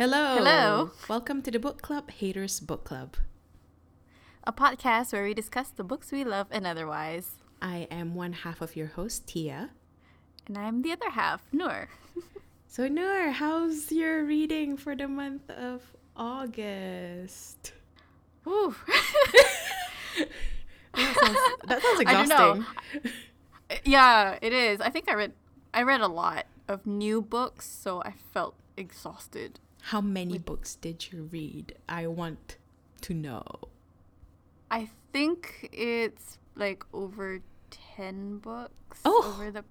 Hello. Hello. Welcome to the book club, Haters Book Club. a podcast where we discuss the books we love and otherwise. I am one half of your host, Teah. And I'm the other half, Nur. So, Nur, how's your reading for the month of August? Woo. That sounds, that sounds I don't know. exhausting. yeah, it is. I think I read I read a lot of new books, so I felt exhausted. How many books did you read? I want to know. I think it's like over 10 books Oh. over the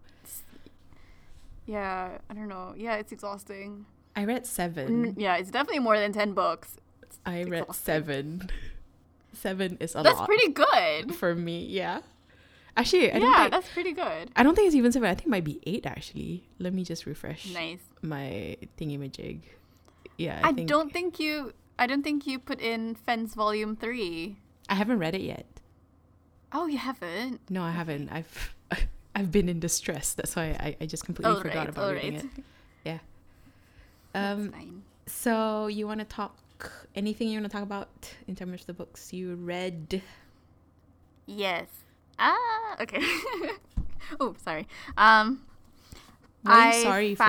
Yeah, I don't know. Yeah, it's exhausting. I read Mm, seven. Yeah, it's definitely more than 10 books. It's I read seven. Seven is a That's lot pretty good. for me. Yeah. Actually, I yeah, think that's pretty good. I don't think it's even seven. I think it might be eight. Actually, let me just refresh Nice. my thingy-majig. Yeah, I, I, think don't think you. I don't think you put in Fence Volume Three. I haven't read it yet. Oh, you haven't. No, I haven't. I've I've been in distress. That's why I, I just completely Oh, forgot right, about all reading right. it. Yeah. That's Um. fine. So you want to talk? Anything you want to talk about in terms of the books you read? Yes. Ah. Okay. oh, sorry. Um. What are you I sorry for?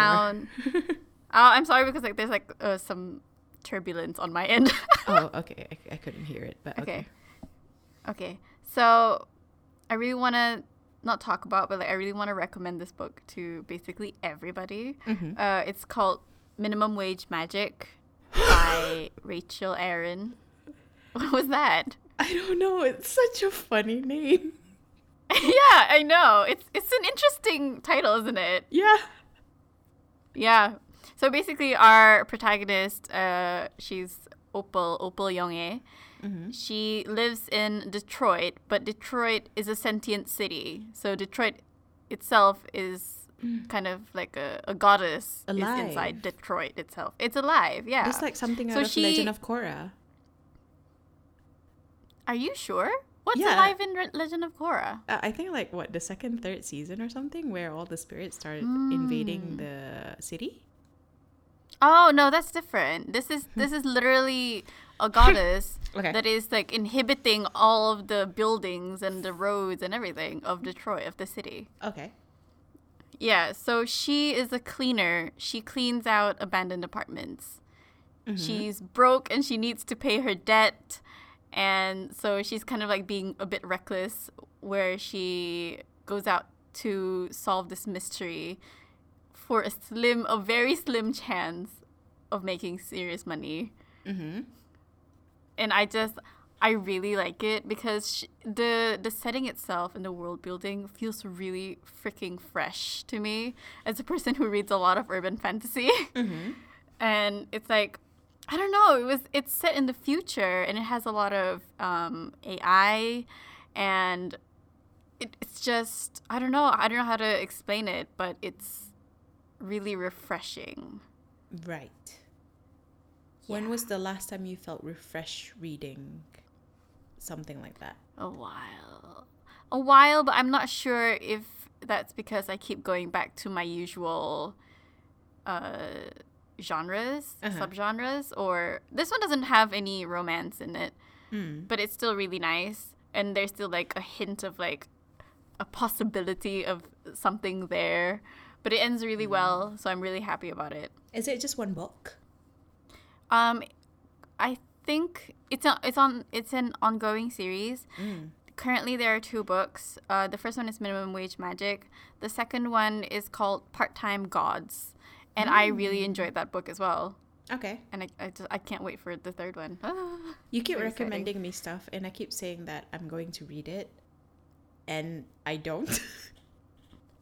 Oh, I'm sorry because like there's like uh, some turbulence on my end. oh, okay. I, I couldn't hear it, but okay. Okay. Okay. So I really want to not talk about, but like I really want to recommend this book to basically everybody. Mhm. Uh, it's called Minimum Wage Magic by Rachel Aaron. What was that? I don't know. It's such a funny name. yeah, I know. It's it's an interesting title, isn't it? Yeah. Yeah. So basically, our protagonist, uh, she's Opal Opal Yong. Mm-hmm. She lives in Detroit, but Detroit is a sentient city. So Detroit itself is kind of like a, a goddess is inside Detroit itself. It's alive, yeah. It's like something out So of she- Legend of Korra. Are you sure? What's Yeah. alive in Re- Legend of Korra? Uh, I think like what the second, third season or something, where all the spirits started invading the city. Oh no, that's different. This is hmm. this is literally a goddess Okay. that is like inhibiting all of the buildings and the roads and everything of Detroit, of the city. Okay. Yeah, so she is a cleaner. She cleans out abandoned apartments. Mm-hmm. She's broke and she needs to pay her debt. And so she's kind of like being a bit reckless where she goes out to solve this mystery for a slim, a very slim chance of making serious money. Mm-hmm. And I just, I really like it because sh- the the setting itself and the world building feels really freaking fresh to me as a person who reads a lot of urban fantasy. Mm-hmm. and it's like I don't know. It was it's set in the future and it has a lot of um, AI, and it, it's just I don't know. I don't know how to explain it, but it's really refreshing. Right. When was the last time you felt refreshed reading something like that? A while, a while, but I'm not sure if that's because I keep going back to my usual. Uh, genres Uh-huh. subgenres or this one doesn't have any romance in it Mm. but it's still really nice and there's still like a hint of like a possibility of something there but it ends really well so i'm really happy about it Is it just one book? um i think it's on it's on it's an ongoing series Mm. currently there are two books uh, the first one is minimum wage magic the second one is called part-time gods and i really enjoyed that book as well Okay. and i, I, just, I can't wait for the third one You keep Very exciting. recommending me stuff, and I keep saying that I'm going to read it, and I don't.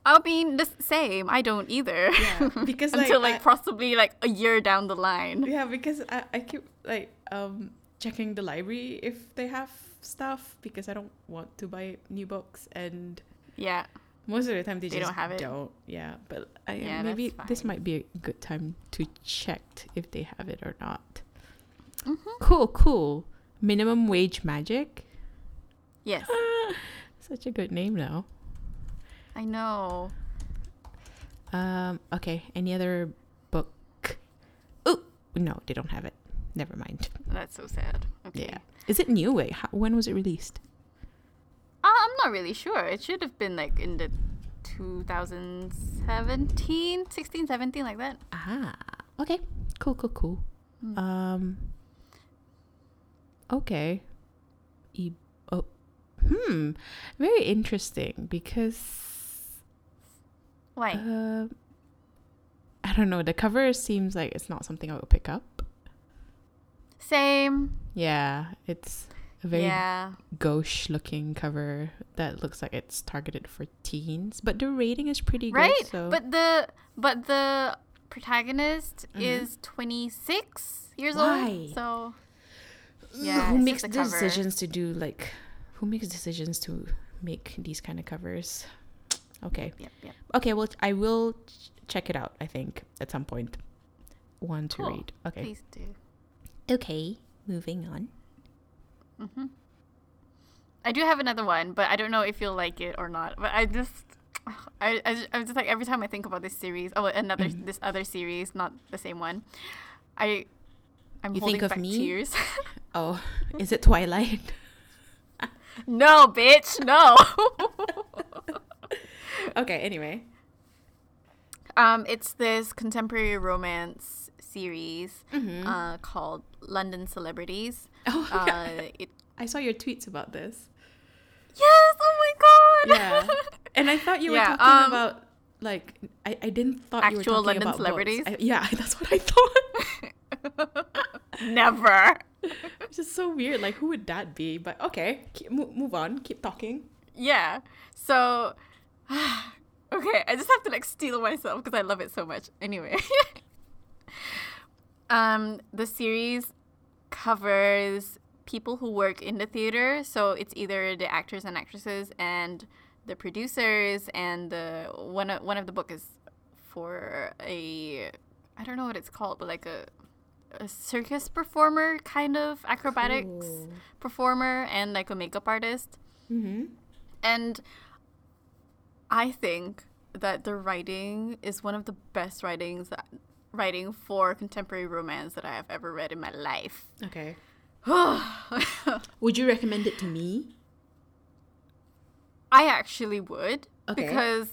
I mean, the same. I don't either. Yeah, because, like, until like I- possibly like a year down the line. yeah, because I, I keep like um checking the library if they have stuff because I don't want to buy new books, and Yeah. most of the time they, They just don't have it. Don't. Yeah, but I, Yeah, maybe this might be a good time to check if they have it or not. Mhm. Cool, cool. Minimum wage magic. Yes, Such a good name now. I know. Um. Okay. Any other book? Oh, no, they don't have it. Never mind. That's so sad. Okay. Yeah. Is it new? Wait, how, when was it released? Uh, I'm not really sure. It should have been like in the 2017, 16, 17, like that. Ah, okay. Cool, cool, cool. Mm. Um. Okay. E- oh, hmm. Very interesting because Why? uh, I don't know. The cover seems like it's not something I would pick up. Same. Yeah, it's a very yeah. gauche looking cover that looks like it's targeted for teens, but the rating is pretty Right? good. So But the but the protagonist Mhm. is 26 years Why? old. So yeah, who makes just the cover. decisions to do like who makes decisions to make these kind of covers? Okay. yep, yep. Okay, well I will ch- check it out, I think, at some point. One to Cool. read. Okay. Please do. Okay, moving on. hmm I do have another one, but I don't know if you'll like it or not. But I just, I, I, I'm just like every time I think about this series, oh, another Mhm. this other series, not the same one. I, I'm You holding think of back me? tears. Oh, is it Twilight? no, bitch, no. okay, anyway. um, it's this contemporary romance series Mm-hmm. uh, called London Celebrities. oh, Uh, it, I saw your tweets about this. yes, oh my god. Yeah. And I thought you were talking um, about like I, I didn't thought you were Actual talking London about celebrities? I, yeah, that's what I thought. Never. It's just so weird. Like, who would that be? But okay, keep, move on. Keep talking. Yeah. So, okay, I just have to like steal myself because I love it so much. Anyway, um, the series covers people who work in the theater. So it's either the actors and actresses and the producers and the one of, one of the book is for a I don't know what it's called, but like a a circus performer kind of acrobatics Cool. performer and like a makeup artist. Mm-hmm. And I think that the writing is one of the best writings that, writing for contemporary romance that I have ever read in my life. Okay. Would you recommend it to me? I actually would Okay. because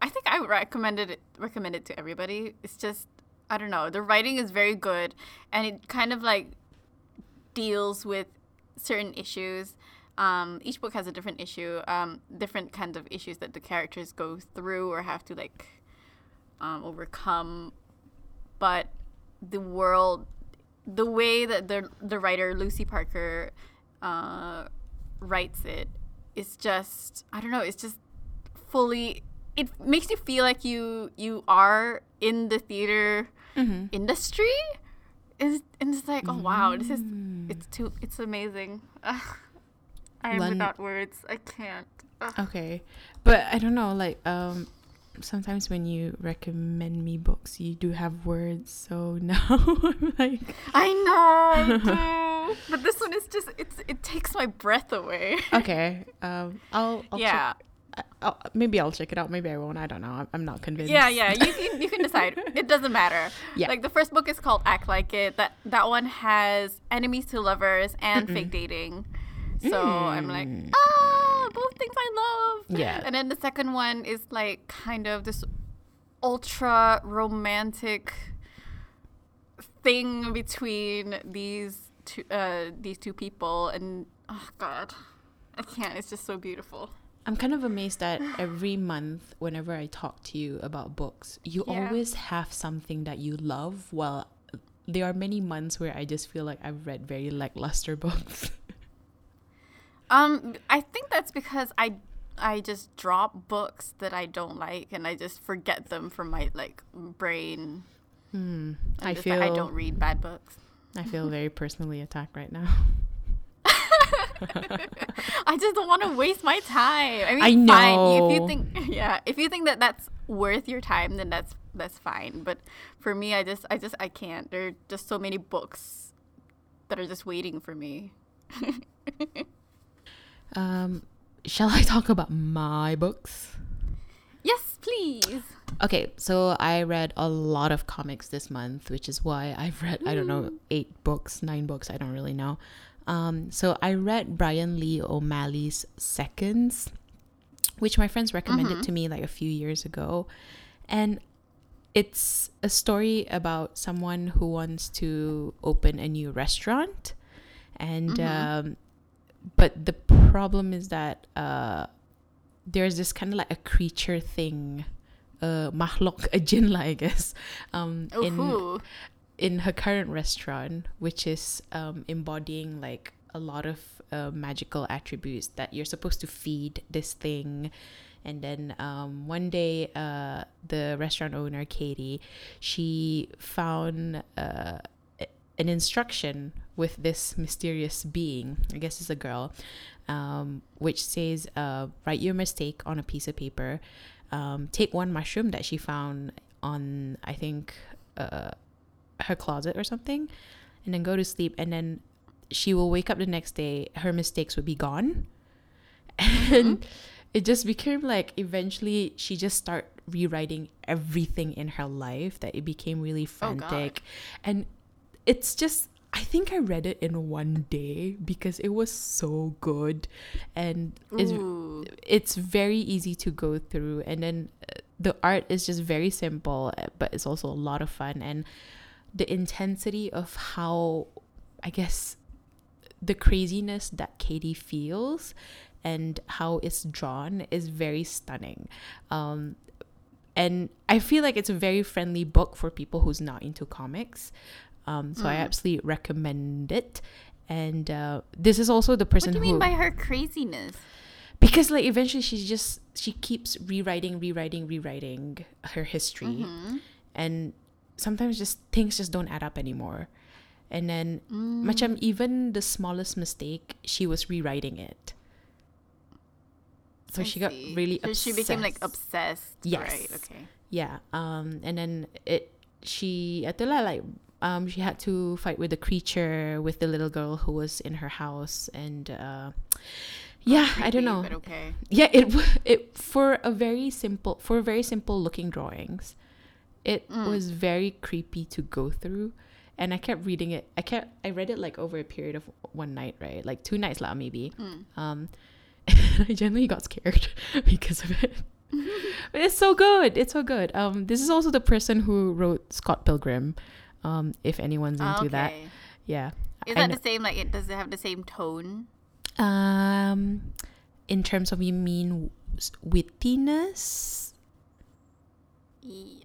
I think I would recommend it recommend it to everybody. It's just I don't know. The writing is very good and it kind of like deals with certain issues. Um, each book has a different issue, um, different kinds of issues that the characters go through or have to like um, overcome. But the world, the way that the the writer Lucy Parker uh, writes it, is just I don't know. It's just fully. It makes you feel like you you are in the theater Mm-hmm. industry. It's, and it's like, oh wow, this is Mm. it's too it's amazing. Ugh. I am Lon- without words. I can't. Ugh. Okay, but I don't know. Like, um, sometimes when you recommend me books, you do have words. So now I'm like, I know, I do. but this one is just it's it takes my breath away. okay, um, I'll, I'll yeah, check, I'll, maybe I'll check it out. Maybe I won't. I don't know. I'm, I'm not convinced. yeah, yeah. You can you can decide. It doesn't matter. Yeah. Like the first book is called Act Like It. That that one has enemies to lovers and Mm-mm. fake dating. So I'm like, Mm. ah, both things I love. Yeah. And then the second one is like kind of this ultra romantic thing between these two uh these two people and oh god. I can't. It's just so beautiful. I'm kind of amazed that every month, whenever I talk to you about books, you Yeah. always have something that you love. Well, there are many months where I just feel like I've read very lackluster books. Um, I think that's because I I just drop books that I don't like and I just forget them from my like brain. hmm. I feel like, I don't read bad books. I feel very personally attacked right now. I just don't want to waste my time. I mean, I mean, fine. If you think, yeah, if you think that that's worth your time, then that's that's fine. But for me, I just, I just, I can't. There are just so many books that are just waiting for me. Um, shall I talk about my books? Yes, please. Okay, so I read a lot of comics this month, which is why I've read, I don't know, eight books, nine books, I don't really know. Um, so I read Brian Lee O'Malley's Seconds, which my friends recommended to me like a few years ago. And it's a story about someone who wants to open a new restaurant. And, um, but the problem is that uh, there's this kind of like a creature thing uh mahlok, a jinn lah, I guess um in in her current restaurant which is um embodying like a lot of uh, magical attributes that you're supposed to feed this thing. And then um, one day uh, the restaurant owner katie she found uh, an instruction with this mysterious being i guess it's a girl um, which says uh, write your mistake on a piece of paper. Um, take one mushroom that she found on i think uh, her closet or something and then go to sleep and then she will wake up the next day her mistakes would be gone. And it just became like eventually she just start rewriting everything in her life that it became really Oh, frantic. And it's just i think i read it in one day because it was so good. And it's Ooh. it's very easy to go through. And then uh, the art is just very simple uh, but it's also a lot of fun. And the intensity of how i guess the craziness that katie feels and how it's drawn is very stunning. Um and i feel like it's a very friendly book for people who's not into comics um so i Mm. absolutely recommend it and uh, this is also the person. What do you who mean by her craziness? because like eventually she's just she keeps rewriting rewriting rewriting her history Mhm. and sometimes just things just don't add up anymore and then Mm. macam even the smallest mistake she was rewriting it so I she got really So she became like obsessed. obsessed. Yes. Right. Okay. yeah um and then it she itulah like um she had to fight with the creature with the little girl who was in her house and uh yeah i don't know okay. yeah it it for a very simple for very simple looking drawings it Mm. was very creepy to go through and i kept reading it i kept i read it like over a period of one night right like two nights lah maybe Mm. um i generally got scared because of it it's so good it's so good um this is also the person who wrote scott pilgrim um if anyone's into that yeah Is I that know- the same? Like, it does it have the same tone? um in terms of you mean wittiness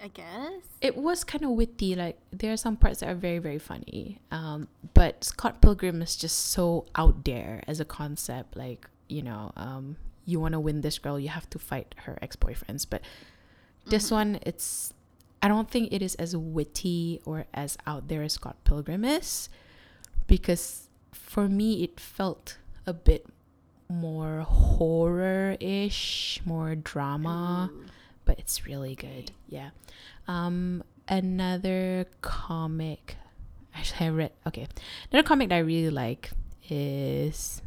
I guess. it was kind of witty like there are some parts that are very very funny um but scott pilgrim is just so out there as a concept like you know um you want to win this girl you have to fight her ex-boyfriends but this Mhm. one it's i don't think it is as witty or as out there as scott pilgrim is because for me it felt a bit more horror-ish more drama Ooh. but it's really good. Yeah. Um, another comic. Actually, I read. Okay, another comic that I really like is.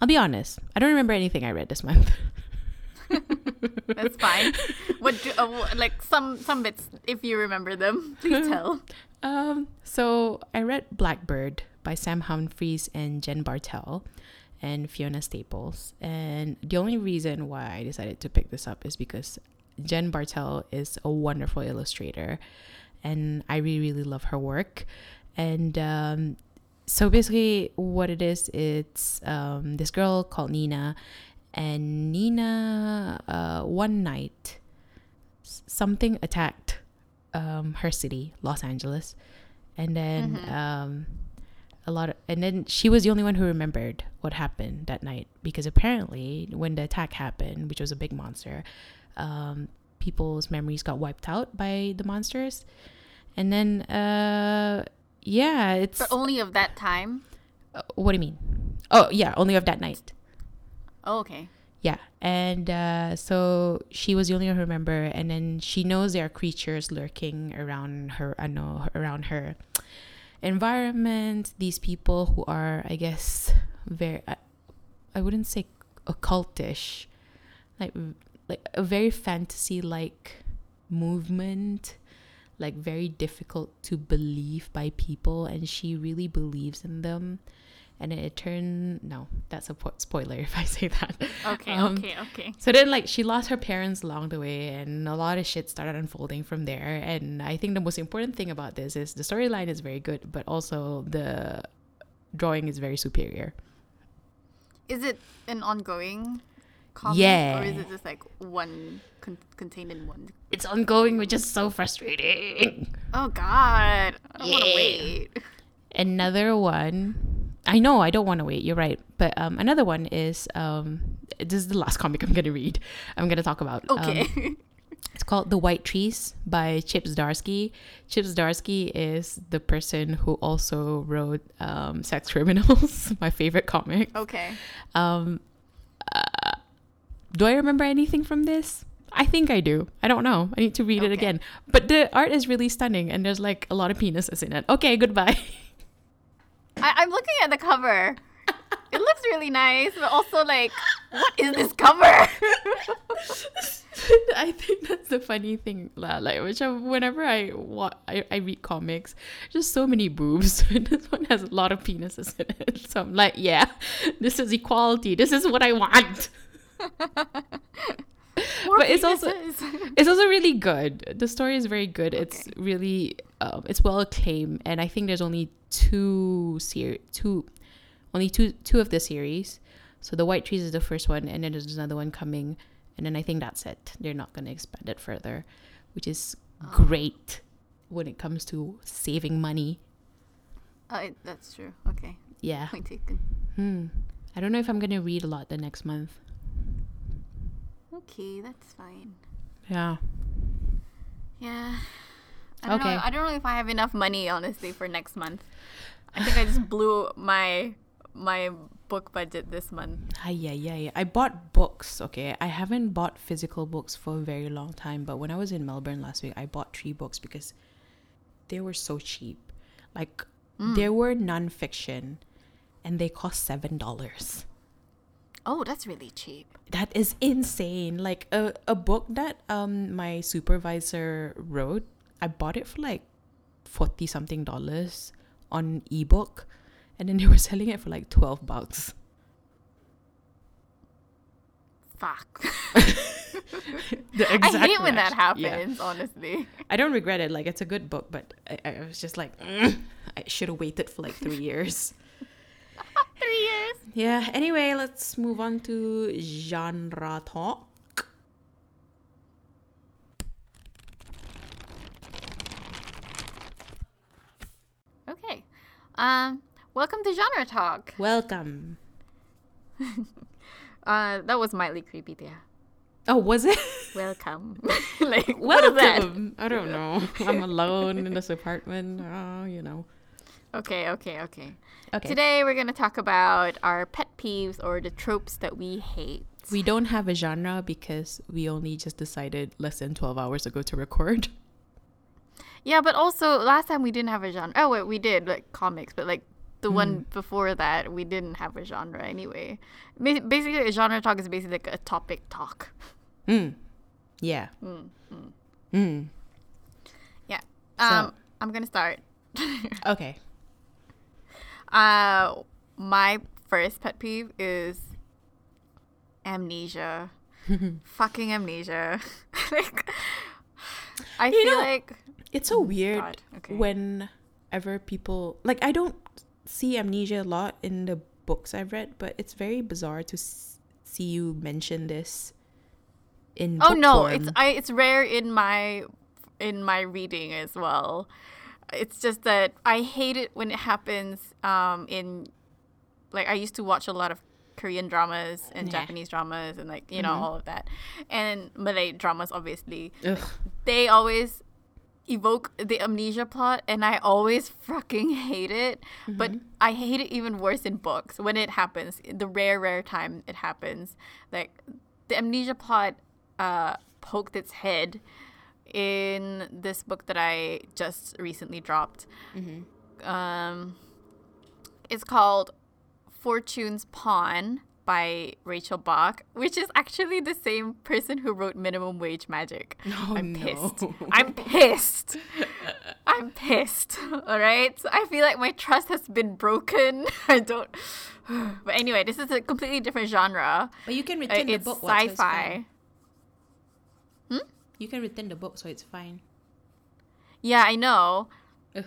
I'll be honest. I don't remember anything I read this month. That's fine. what do, uh, like some some bits if you remember them, please tell. Um, so I read Blackbird by Sam Humphries and Jen Bartel and Fiona Staples. And the only reason why I decided to pick this up is because Jen Bartel is a wonderful illustrator and I really, really love her work. And um, so basically, what it is, it's um, this girl called Nina. And Nina, uh, one night, something attacked um, her city, Los Angeles, and then Mhm. um, a lot of, and then she was the only one who remembered what happened that night because apparently when the attack happened, which was a big monster, um, people's memories got wiped out by the monsters, and then uh, yeah, it's But only of that time. uh, what do you mean? Oh yeah, only of that night. Oh, okay. Yeah, and uh, so she was the only one who remember, and then she knows there are creatures lurking around her, I know, around her environment. These people who are, I guess, very, I, I wouldn't say occultish, like like a very fantasy like movement like very difficult to believe by people and she really believes in them and it turned no that's a po- spoiler if i say that Okay, Um, okay, okay. so then like she lost her parents along the way and a lot of shit started unfolding from there and i think the most important thing about this is the storyline is very good but also the drawing is very superior Is it an ongoing comic? Yeah. Or is it just like one con- contained in one? it's ongoing which is so frustrating Oh God! I don't want to wait. another one i know i don't want to wait you're right but um another one is um this is the last comic i'm gonna read i'm gonna talk about Um, Okay. It's called The White Trees by Chip Zdarsky. Chip Zdarsky is the person who also wrote um, Sex Criminals, my favorite comic. okay. Um, uh, do I remember anything from this? I think I do. I don't know. I need to read it again. But the art is really stunning and there's like a lot of penises in it. Okay, goodbye. I- I'm looking at the cover. It looks really nice, but also like, what is this cover? I think that's the funny thing, lah. Like, which I, whenever I, wa- I I read comics, just so many boobs. And this one has a lot of penises in it. So I'm like, yeah, this is equality. This is what I want. More But it's also- It's also really good. The story is very good. It's really, um, it's well acclaimed, and I think there's only two ser- two, only two two of the series. So the White Trees is the first one, and then there's another one coming, and then I think that's it. They're not going to expand it further, which is great when it comes to saving money. Oh, it- that's true. Okay, Yeah. point taken. Hmm. I don't know if I'm gonna read a lot the next month. Okay, that's fine. Yeah. Yeah. I don't Okay. know. I don't know if I have enough money honestly for next month. I think I just blew my my book budget this month. Hi, yeah, yeah, yeah. I bought books, okay? I haven't bought physical books for a very long time, but when I was in Melbourne last week, I bought three books because they were so cheap. Like, mm. they were nonfiction and they cost $7. Oh, that's really cheap. That is insane. Like, a, a book that um my supervisor wrote, I bought it for like 40 something dollars on ebook, and then they were selling it for like 12 bucks. Fuck. The I hate when that reaction. Yeah. happens, honestly. I don't regret it. Like it's a good book, but I, I was just like, "Mm, I should have waited for like three years. Three years. Yeah. Anyway, let's move on to genre talk. Okay. Um, welcome to Genre Talk. Welcome. Uh, that was mildly creepy there. Oh, was it? Welcome. like, what is that? Welcome. I don't know. I'm alone in this apartment. Oh, you know. Okay, okay, okay. Okay. Today we're gonna talk about our pet peeves or the tropes that we hate. we don't have a genre because we only just decided less than 12 hours ago to record. Yeah, but also last time we didn't have a genre. Oh wait, we did like comics, but like the one before that we didn't have a genre anyway. Basically, a genre talk is basically like a topic talk. Mm. Yeah. Mm. Yeah. So- Um, I'm gonna start. Okay. Uh, my first pet peeve is amnesia. Fucking amnesia. like, I You feel know, like It's so weird God, okay. whenever people like I don't see amnesia a lot in the books I've read, but it's very bizarre to s- see you mention this in Oh no, form. it's I it's rare in my in my reading as well. It's just that I hate it when it happens um in like I used to watch a lot of Korean dramas and Yeah. Japanese dramas and like you know Mhm. all of that. And Malay dramas obviously. Ugh. They always evoke the amnesia plot and I always fucking hate it. But Mm-hmm. I hate it even worse in books when it happens. The rare rare time it happens. Like the amnesia plot uh poked its head in this book that I just recently dropped. Um it's called Fortune's Pawn by Rachel Bach, which is actually the same person who wrote Minimum Wage Magic. Oh, I'm no. pissed. I'm pissed. I'm pissed. All right. So I feel like my trust has been broken. I don't. But anyway, this is a completely different genre. But you can Uh, return the it's book. it's sci-fi. You can return the book, so it's fine. Yeah, I know. Ugh.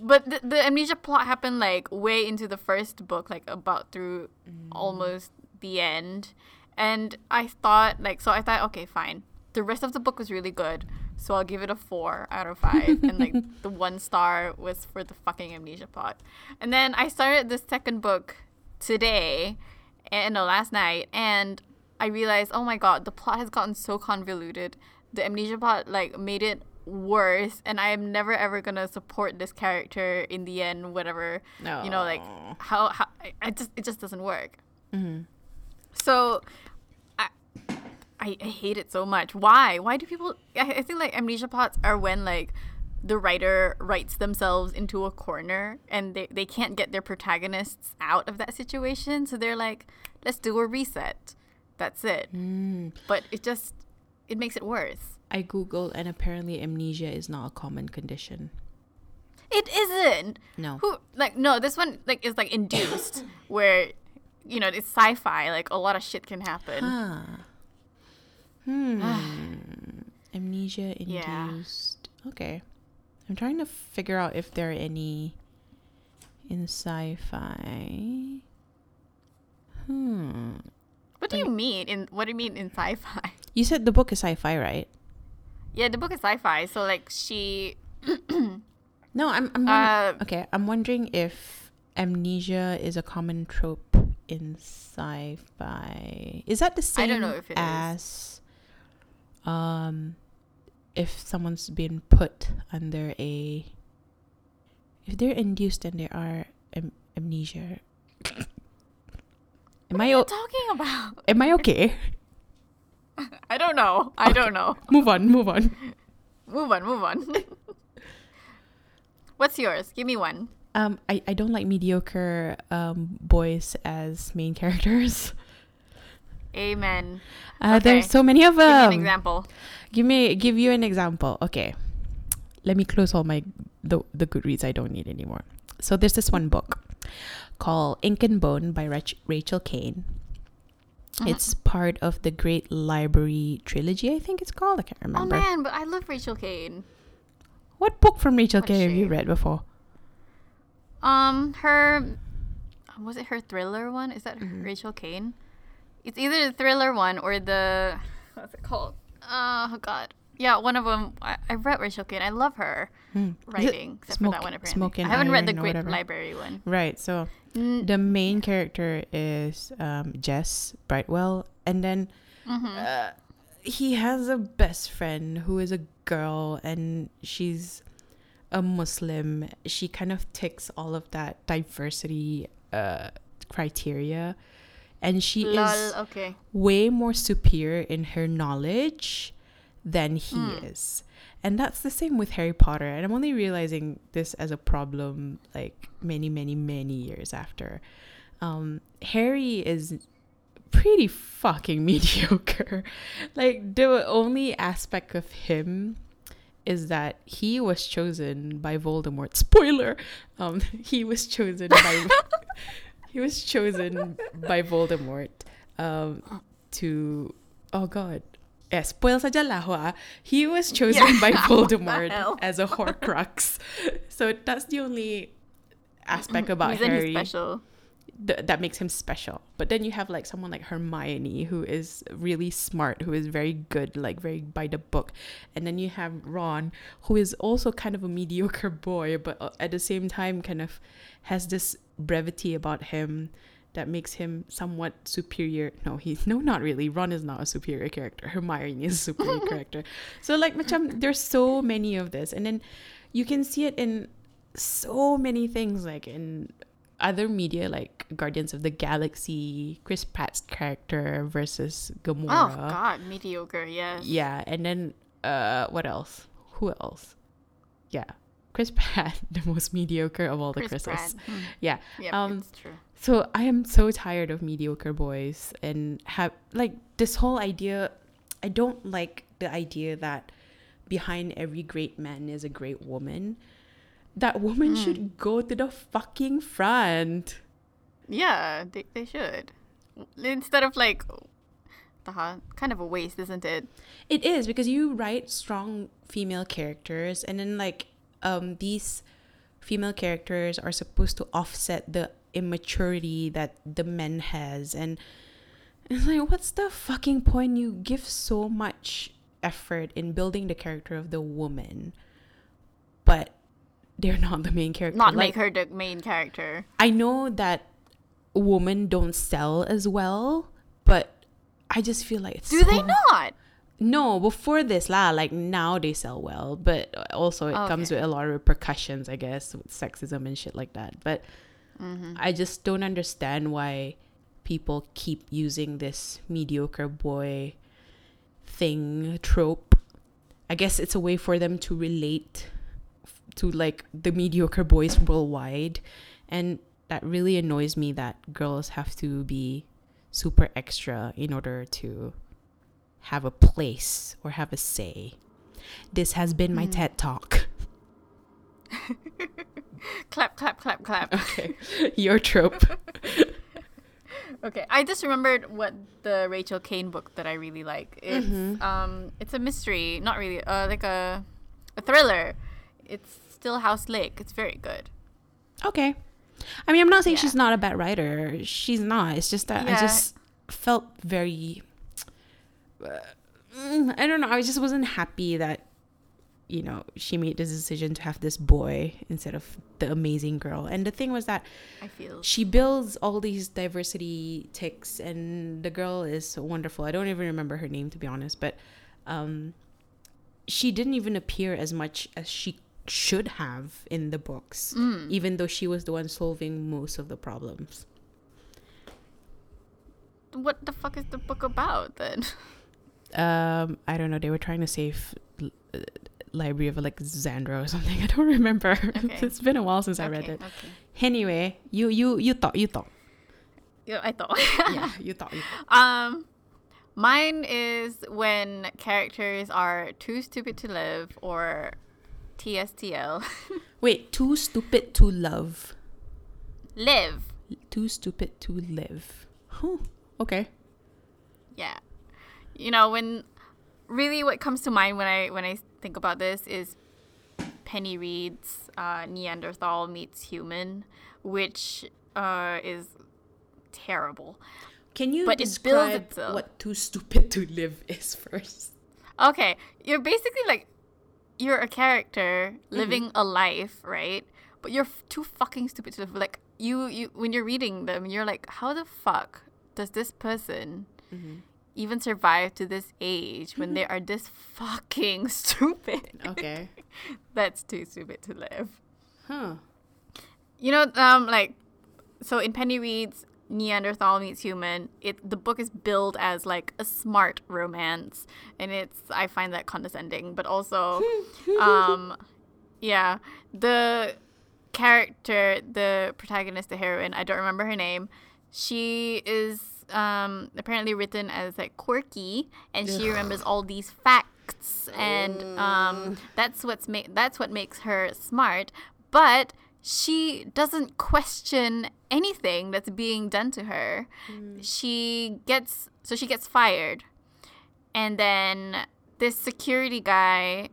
But the, the amnesia plot happened like way into the first book, like about through Mm. almost the end. And I thought, like, so I thought, okay, fine. The rest of the book was really good. So I'll give it a four out of five. and like the one star was for the fucking amnesia plot. And then I started the second book today, and no, last night. And I realized, oh my god, the plot has gotten so convoluted. The amnesia plot like made it worse, and I am never ever gonna support this character in the end. Whatever, you know, like how how I, I just it just doesn't work. Mm-hmm. So, I, I I hate it so much. Why? Why do people? I, I think like amnesia plots are when like the writer writes themselves into a corner and they, they can't get their protagonists out of that situation. So they're like, let's do a reset. That's it. Mm. But it just it makes it worse. I googled, and apparently amnesia is not a common condition. It isn't. No. Who like no? This one like is like induced where you know it's sci-fi. Like a lot of shit can happen. Huh. Hmm. Amnesia Yeah. induced. Okay. I'm trying to figure out if there are any in sci-fi. Hmm. What do you mean in what do you mean in sci-fi? You said the book is sci-fi, right? Yeah, the book is sci-fi. So like she No, I'm. I'm Uh, okay, I'm wondering if amnesia is a common trope in sci-fi. Is that the same I don't know if it is. as um if someone's been put under a if they're induced and they are am- amnesia? Am I what are you o- talking about? am I okay? I don't know. I don't know. Move on, move on. Move on, move on. What's yours? Give me one. Um, I, I don't like mediocre um boys as main characters. Amen. Uh, Okay. There's so many of them. Give me an example. Give me give you an example. Okay. Let me close all my the the Goodreads I don't need anymore. So there's this one book called Ink and Bone by Rach- Rachel Caine. Uh-huh. It's part of the Great Library trilogy, I think it's called. I can't remember. Oh man, but I love Rachel Caine. What book from Rachel What Caine have you read before? Um, her was it her thriller one? Is that Mhm. Rachel Caine? It's either the thriller one or the what's it called? Oh God, yeah, one of them. I, I read Rachel Caine. I love her it writing, except Smoke- for that one apparently. Smoke I haven't read the Great? Library one. Right. So Mm, the main character is um, Jess Brightwell, and then mhm. uh, he has a best friend who is a girl, and she's a Muslim. She kind of ticks all of that diversity uh, criteria, and she is Okay. way more superior in her knowledge than he Hmm. is. And that's the same with Harry Potter. And I'm only realizing this as a problem like many, many, many years after. Um, Harry is pretty fucking mediocre. like, the only aspect of him is that he was chosen by Voldemort. Spoiler! Um, he was chosen by. he was chosen by Voldemort um, to oh god spoil saja lah hua. he was chosen Yeah. by Voldemort as a Horcrux so that's the only aspect about Harry special? th- that makes him special but then you have like someone like Hermione who is really smart who is very good like very by the book and then you have Ron who is also kind of a mediocre boy but uh, at the same time kind of has this brevity about him that makes him somewhat superior no he's no not really Ron is not a superior character Hermione is a superior character so like macam there's so many of this and then you can see it in so many things like in other media like Guardians of the Galaxy, Chris Pratt's character versus Gamora. Oh God, mediocre. Yes. Yeah, and then uh what else? Who else? Yeah. Chris Pratt, the most mediocre of all the Chris Chris's. Pratt. Hmm. Yeah. Yep, Um. So I am so tired of mediocre boys and have like this whole idea. I don't like the idea that behind every great man is a great woman. That woman Mm. should go to the fucking front. Yeah, they, they should. Instead of like, uh, kind of a waste, isn't it? It is because you write strong female characters, and then like um these female characters are supposed to offset the immaturity that the men has, and it's like, what's the fucking point? You give so much effort in building the character of the woman, but they're not the main character. Not like, make her the main character. I know that women don't sell as well, but I just feel like it's Do they not? No, before this lah, like now they sell well, but also it comes with a lot of repercussions, I guess, with sexism and shit like that. But Mm-hmm. I just don't understand why people keep using this mediocre boy thing trope. I guess it's a way for them to relate to like the mediocre boys worldwide, and that really annoys me that girls have to be super extra in order to have a place or have a say. This has been my Mm. TED talk. Clap, clap, clap, clap. Okay, your trope. Okay, I just remembered what the Rachel Caine book that I really like. It's Mhm. um, it's a mystery, not really, uh, like a, a thriller. It's Stillhouse Lake. It's very good. Okay. I mean, I'm not saying Yeah. she's not a bad writer. She's not. It's just that I just felt very. Mm, I don't know. I just wasn't happy that, you know, she made this decision to have this boy instead of the amazing girl. And the thing was that I feel. she builds all these diversity ticks, and the girl is so wonderful. I don't even remember her name, to be honest, but um, she didn't even appear as much as she should have in the books Mm. even though she was the one solving most of the problems. What the fuck is the book about then? Um, I don't know. They were trying to save uh, Library of Alexandra or something. I don't remember. Okay. it's been a while since I read Okay, it. Okay. Anyway, you you you thought you thought. Yeah, I thought. yeah, you thought you thought. Um, mine is when characters are too stupid to live or TSTL. Wait, too stupid to love. live. Too stupid to live. Huh. Okay. Yeah. You know, when really what comes to mind when I when I think about this is Penny Reid's uh, Neanderthal meets human, which uh, is terrible. Can you But it describe itself. what too stupid to live is first? Okay, you're basically like you're a character living a life, right? But you're f- too fucking stupid to live. Like you, you when you're reading them, you're like, how the fuck does this person even survive to this age when they are this fucking stupid? Okay. That's too stupid to live. Huh. You know, um, like so in Penny Reid's Neanderthal meets human, it the book is billed as like a smart romance, and it's I find that condescending, but also, um, yeah, the character, the protagonist, the heroine, I don't remember her name. She is um apparently written as like quirky, and she remembers all these facts, and um that's what's ma- that's what makes her smart, but she doesn't question anything that's being done to her. She gets so she gets fired. And then this security guy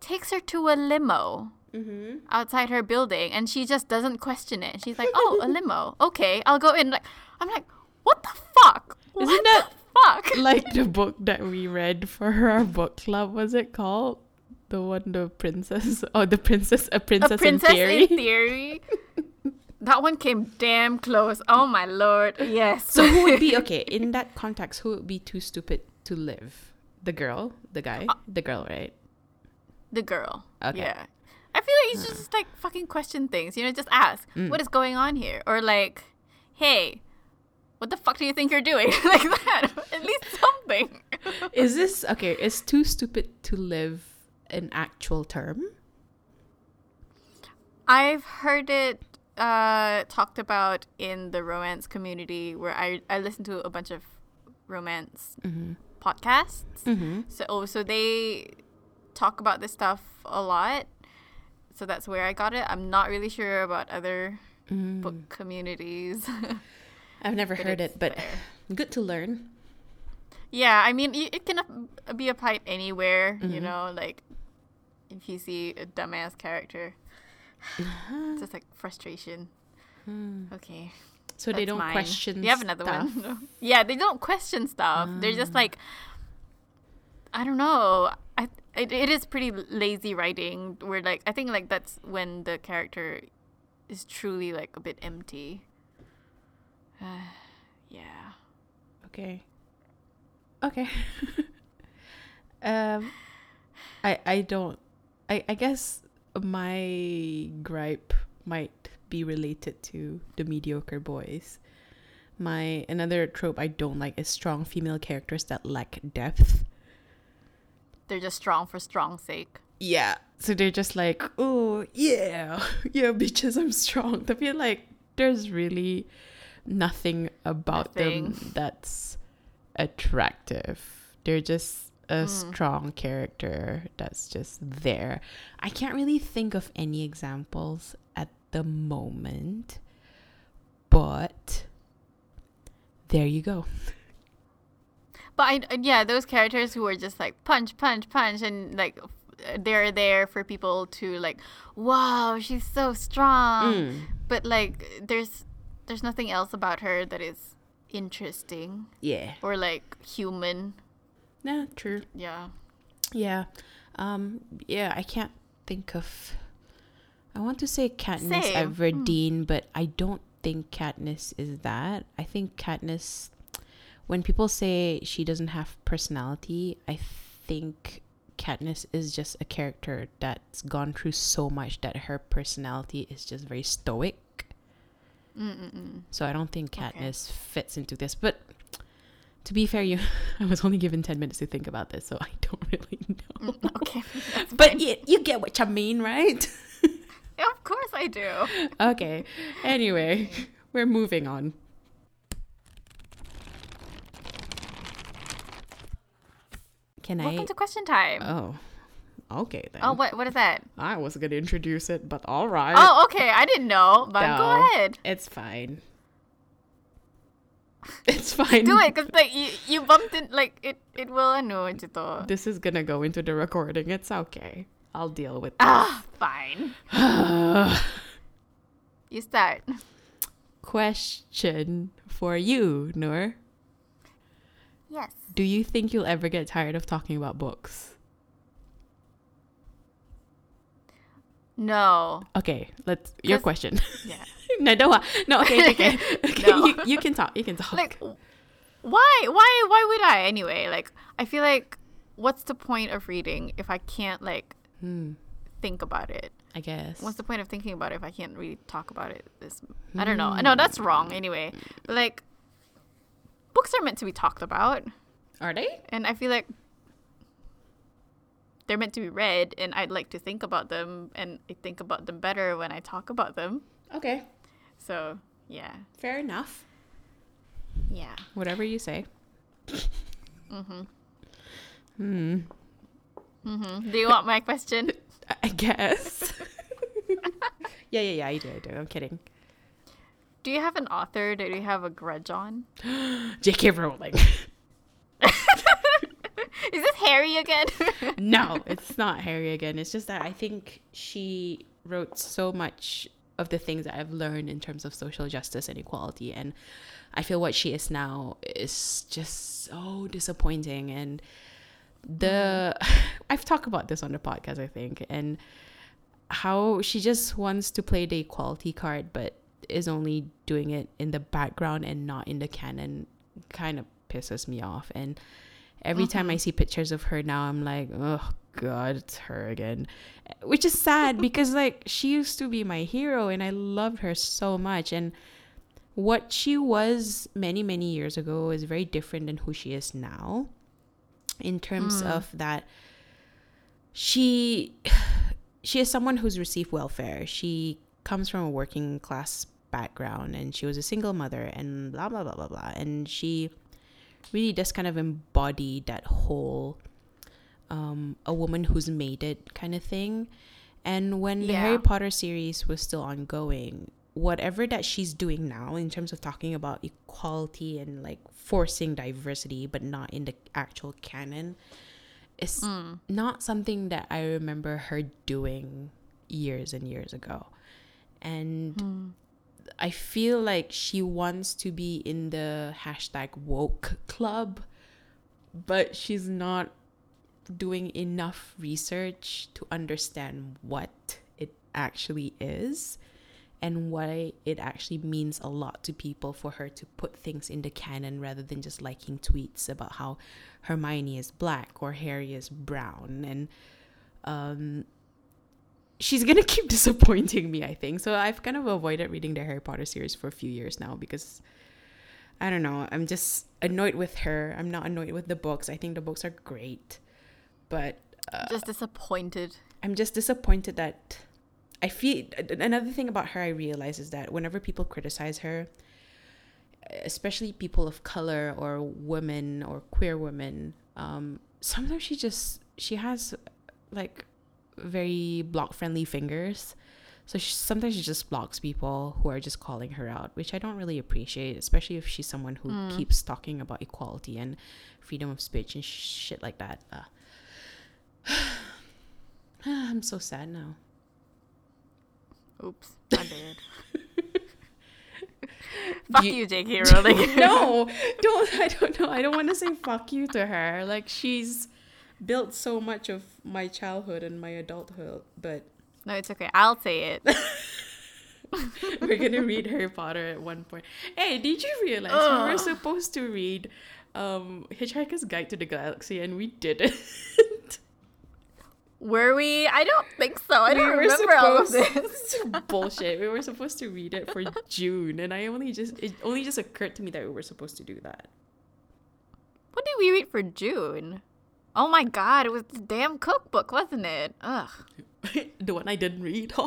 takes her to a limo Mm-hmm. outside her building and she just doesn't question it. She's like, "Oh, a limo. Okay, I'll go in." Like I'm like, "What the fuck? Isn't what that the fuck?" like the book that we read for our book club? Was it called the one the princess? Oh, the princess, a princess, a princess in theory. in theory. that one came damn close. Oh my lord. Yes. so who would be okay in that context? Who would be too stupid to live? The girl, the guy, the girl, right? the girl. Okay. Yeah. I feel like you should just like fucking question things. You know, just ask, Mm. what is going on here? Or like, hey, what the fuck do you think you're doing? like that. At least something. Is this okay? Is too stupid to live an actual term? I've heard it uh, talked about in the romance community where I, I listen to a bunch of romance podcasts. Mm-hmm. So oh, so they talk about this stuff a lot. So that's where I got it. I'm not really sure about other book communities. I've never heard it, but there. good to learn. yeah, I mean it, can be applied anywhere, you Mm-hmm. know, like if you see a dumbass character. it's just like frustration. Okay. So they don't mine. question. You have another stuff. one. yeah, they don't question stuff. They're Ah. just like, I don't know. I it, it is pretty lazy writing. Where like I think like that's when the character is truly like a bit empty. yeah. Okay. Okay. um, I I don't. I I guess my gripe might be related to the mediocre boys. My another trope I don't like is strong female characters that lack depth. They're just strong for strong's sake. Yeah. So they're just like, oh yeah, yeah, bitches, I'm strong. I feel like there's really nothing about them that's attractive. They're just a Mm. strong character that's just there. I can't really think of any examples at the moment, but there you go. But I, yeah, those characters who are just like punch, punch, punch, and like they're there for people to like, wow, she's so strong. Mm. But like, there's there's nothing else about her that is interesting Yeah. or like human. Nah, true. Yeah. Yeah. Um yeah, I can't think of I want to say Katniss Same. Everdeen, but I don't think Katniss is that. I think Katniss when people say she doesn't have personality, I think Katniss is just a character that's gone through so much that her personality is just very stoic. Mm-mm-mm. So I don't think Okay. Katniss fits into this. But to be fair, you I was only given 10 minutes to think about this, so I don't really know. Mm, okay. But you, you get what I mean, right? Yeah, of course I do. okay. Anyway, we're moving on. Can I? Welcome to question time. oh, okay then. oh, what what is that? I was gonna introduce it, but all right. Oh, okay. I didn't know, but No. go ahead. It's fine. It's fine. Do it, cause like you, you bumped in, like it it will ano ito. This is gonna go into the recording. It's okay. I'll deal with it. Ah, fine. You start. Question for you, Nur. Yes. Do you think you'll ever get tired of talking about books? No. Okay, let's your question. Yeah. no, don't. No, okay, okay, okay. No. You, you can talk. You can talk. Like, why, why, why would I anyway? Like, I feel like, what's the point of reading if I can't like hmm, think about it? I guess. What's the point of thinking about it if I can't really talk about it? This, I don't know. No, that's wrong. Anyway, but like, books are meant to be talked about, Are they? and I feel like they're meant to be read, and I'd like to think about them, and I think about them better when I talk about them. Okay, So yeah, fair enough. yeah. Whatever you say. Mm Mhm. Hmm. Mhm. Do you want my question? I guess. yeah, yeah, yeah. I do. I do. I'm kidding. Do you have an author that you have a grudge on? J.K. Rowling. Is this Harry again? no, it's not Harry again. It's just that I think she wrote so much of the things that I've learned in terms of social justice and equality. And I feel what she is now is just so disappointing. And the, I've talked about this on the podcast, I think, and how she just wants to play the equality card, but is only doing it in the background and not in the canon kind of pisses me off. And every uh-huh. time I see pictures of her now, I'm like, oh god, it's her again, which is sad because like she used to be my hero and I loved her so much. And what she was many many years ago is very different than who she is now, in terms mm. of that. She she is someone who's received welfare. She comes from a working class background and she was a single mother and blah blah blah blah blah. And she really does kind of embody that whole um, a woman who's made it kind of thing. And when the Harry Potter series was still ongoing, whatever that she's doing now in terms of talking about equality and like forcing diversity, but not in the actual canon, is Mm. not something that I remember her doing years and years ago. And Hmm. I feel like she wants to be in the hashtag woke club, but she's not doing enough research to understand what it actually is and why it actually means a lot to people for her to put things in the canon rather than just liking tweets about how Hermione is black or Harry is brown. And um she's gonna keep disappointing me i think. So i've kind of avoided reading the harry potter series for a few years now because i don't know i'm just annoyed with her. I'm not annoyed with the books. I think the books are great but uh, Just disappointed. i'm just disappointed that i feel another thing about her i realize is that whenever people criticize her especially people of color or women or queer women um sometimes she just she has like very block friendly fingers so she, sometimes she just blocks people who are just calling her out which i don't really appreciate especially if she's someone who Mm. keeps talking about equality and freedom of speech and shit like that uh, i'm so sad now Oops, my bad. Fuck You- you, J.K. Rowling. no, don't. I don't know. I don't want to say fuck you to her. Like she's built so much of my childhood and my adulthood, but no, it's okay. I'll say it. we're gonna read Harry Potter at one point. Hey, did you realize we were supposed to read um Hitchhiker's Guide to the Galaxy and we didn't? Were we? I don't think so. I We don't remember all of this. Bullshit. We were supposed to read it for June, and I only just it only just occurred to me that we were supposed to do that. What did we read for June? Oh my god, it was the damn cookbook, wasn't it? Ugh. the one I didn't read.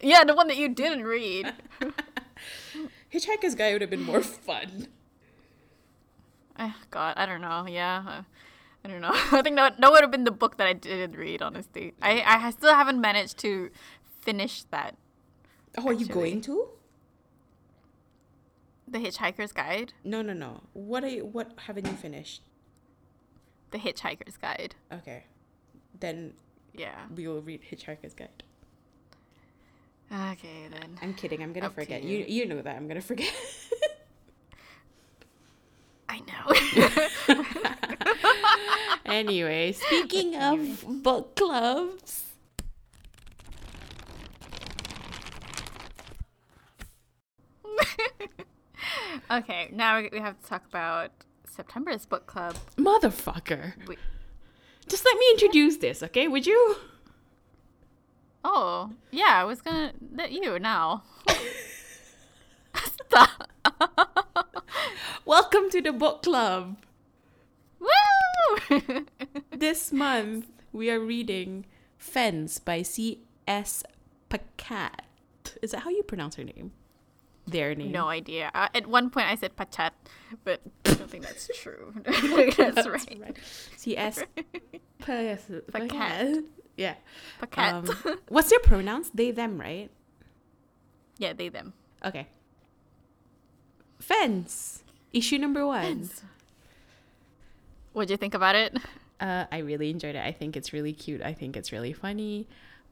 Yeah, the one that you didn't read. Hitchhiker's Guide would have been more fun. Eh, God, I don't know. Yeah, uh, I don't know. I think that that would have been the book that I didn't read. Honestly, I I still haven't managed to finish that. Oh, are you going to? The Hitchhiker's Guide. No, no, no. What are you, what haven't you finished? The Hitchhiker's Guide. Okay. Then Yeah. we will read Hitchhiker's Guide. Okay then. I'm kidding. I'm gonna Up forget. you. You you know that I'm gonna forget. I know. anyway, speaking of book clubs. okay, now we we have to talk about September's book club. Motherfucker. We- Just let me introduce this, okay? Would you? Oh, yeah, I was gonna let you now. Stop. Welcome to the book club. Woo! This month we are reading Fence by C.S. Pacat. Is that how you pronounce her name? Their name. no idea. Uh, at one point I said pachat, but I don't think that's true. that's, right. C.S. Pacat. Pacat. Yeah. Pacat. Um, what's their pronouns? They, them, right? yeah, they, them. Okay. Fence. Issue number one. What'd you think about it? Uh, I really enjoyed it. I think it's really cute. I think it's really funny.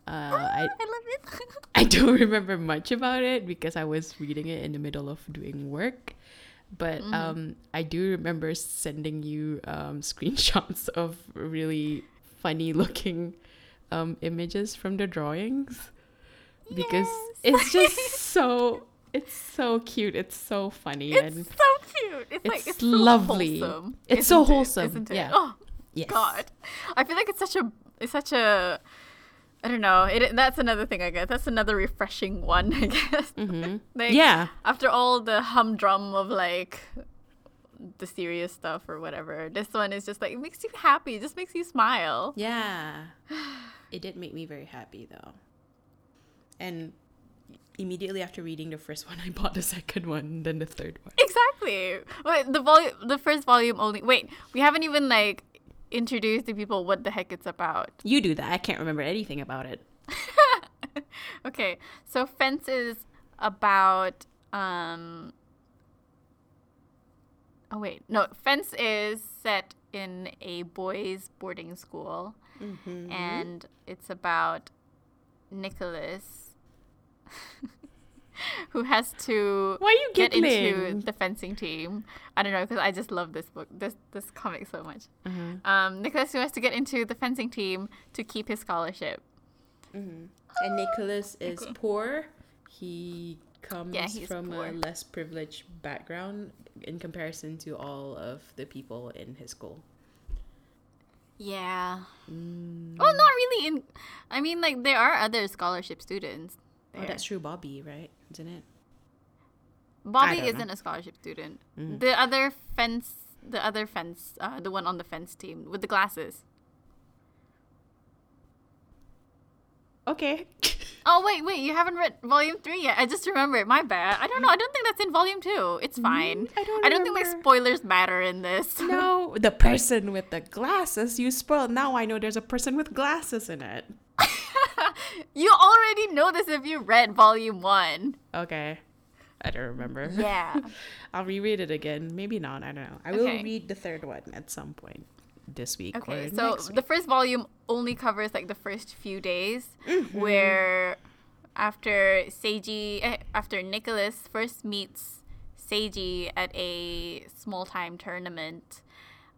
Uh, I, I love it. I don't remember much about it because I was reading it in the middle of doing work. But Mm-hmm. um, I do remember sending you um, screenshots of really funny looking um, images from the drawings because Yes. it's just so it's so cute. It's so funny It's and so cute. It's, like it's it's so lovely. Wholesome, It's so it? wholesome, isn't it? yeah. Oh yes. God, I feel like it's such a it's such a I don't know. It that's another thing I guess. That's another refreshing one. I guess. Mhm. Like, yeah. After all the humdrum of like the serious stuff or whatever, this one is just like it makes you happy. It just makes you smile. Yeah. It did make me very happy though. And immediately after reading the first one, I bought the second one, then the third one. Exactly. Wait, the volume, the first volume only. Wait, we haven't even like introduced to people what the heck it's about. You do that. I can't remember anything about it. okay, so Fence is about um. Oh wait, no. Fence is set in a boys' boarding school, Mm-hmm. and it's about Nicholas, who has to Why are you get into the fencing team. I don't know because I just love this book, this this comic so much. Mhm. Um, Nicholas who has to get into the fencing team to keep his scholarship. And Nicholas is poor. He comes Yeah, from poor. a less privileged background in comparison to all of the people in his school. Yeah. Mm. Well, not really. In, I mean, like there are other scholarship students. Oh, that's true, Bobby, right? Isn't it? Bobby don't know. isn't a scholarship student. Mm. The other fence, the other fence, uh, the one on the fence team with the glasses. Okay. Oh wait, wait, you haven't read volume three yet. I just remembered. My bad. I don't know. I don't think that's in volume two. It's fine. Mm, I don't I don't think like spoilers matter in this. no, the person with the glasses you spoiled. Now I know there's a person with glasses in it. you already know this if you read volume one. Okay. I don't remember. Yeah. I'll reread it again. Maybe not. I don't know. I will Okay. read the third one at some point this week. Okay, so week. the first volume only covers like the first few days, Mm-hmm. where after Seiji, eh, after Nicholas first meets Seiji at a small time tournament,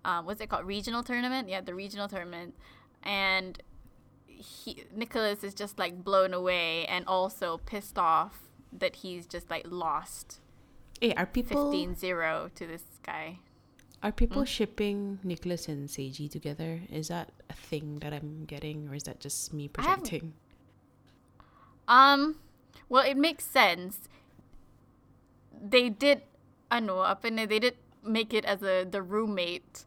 um, what's it called? Regional tournament? Yeah, the regional tournament, and he Nicholas is just like blown away and also pissed off that he's just like lost Hey, are people 15-0 to this guy. are people Hmm? shipping Nicholas and Seiji together? Is that a thing that I'm getting, or is that just me projecting? Um, well, it makes sense. They did, I know, up in there, they did make it as a the roommate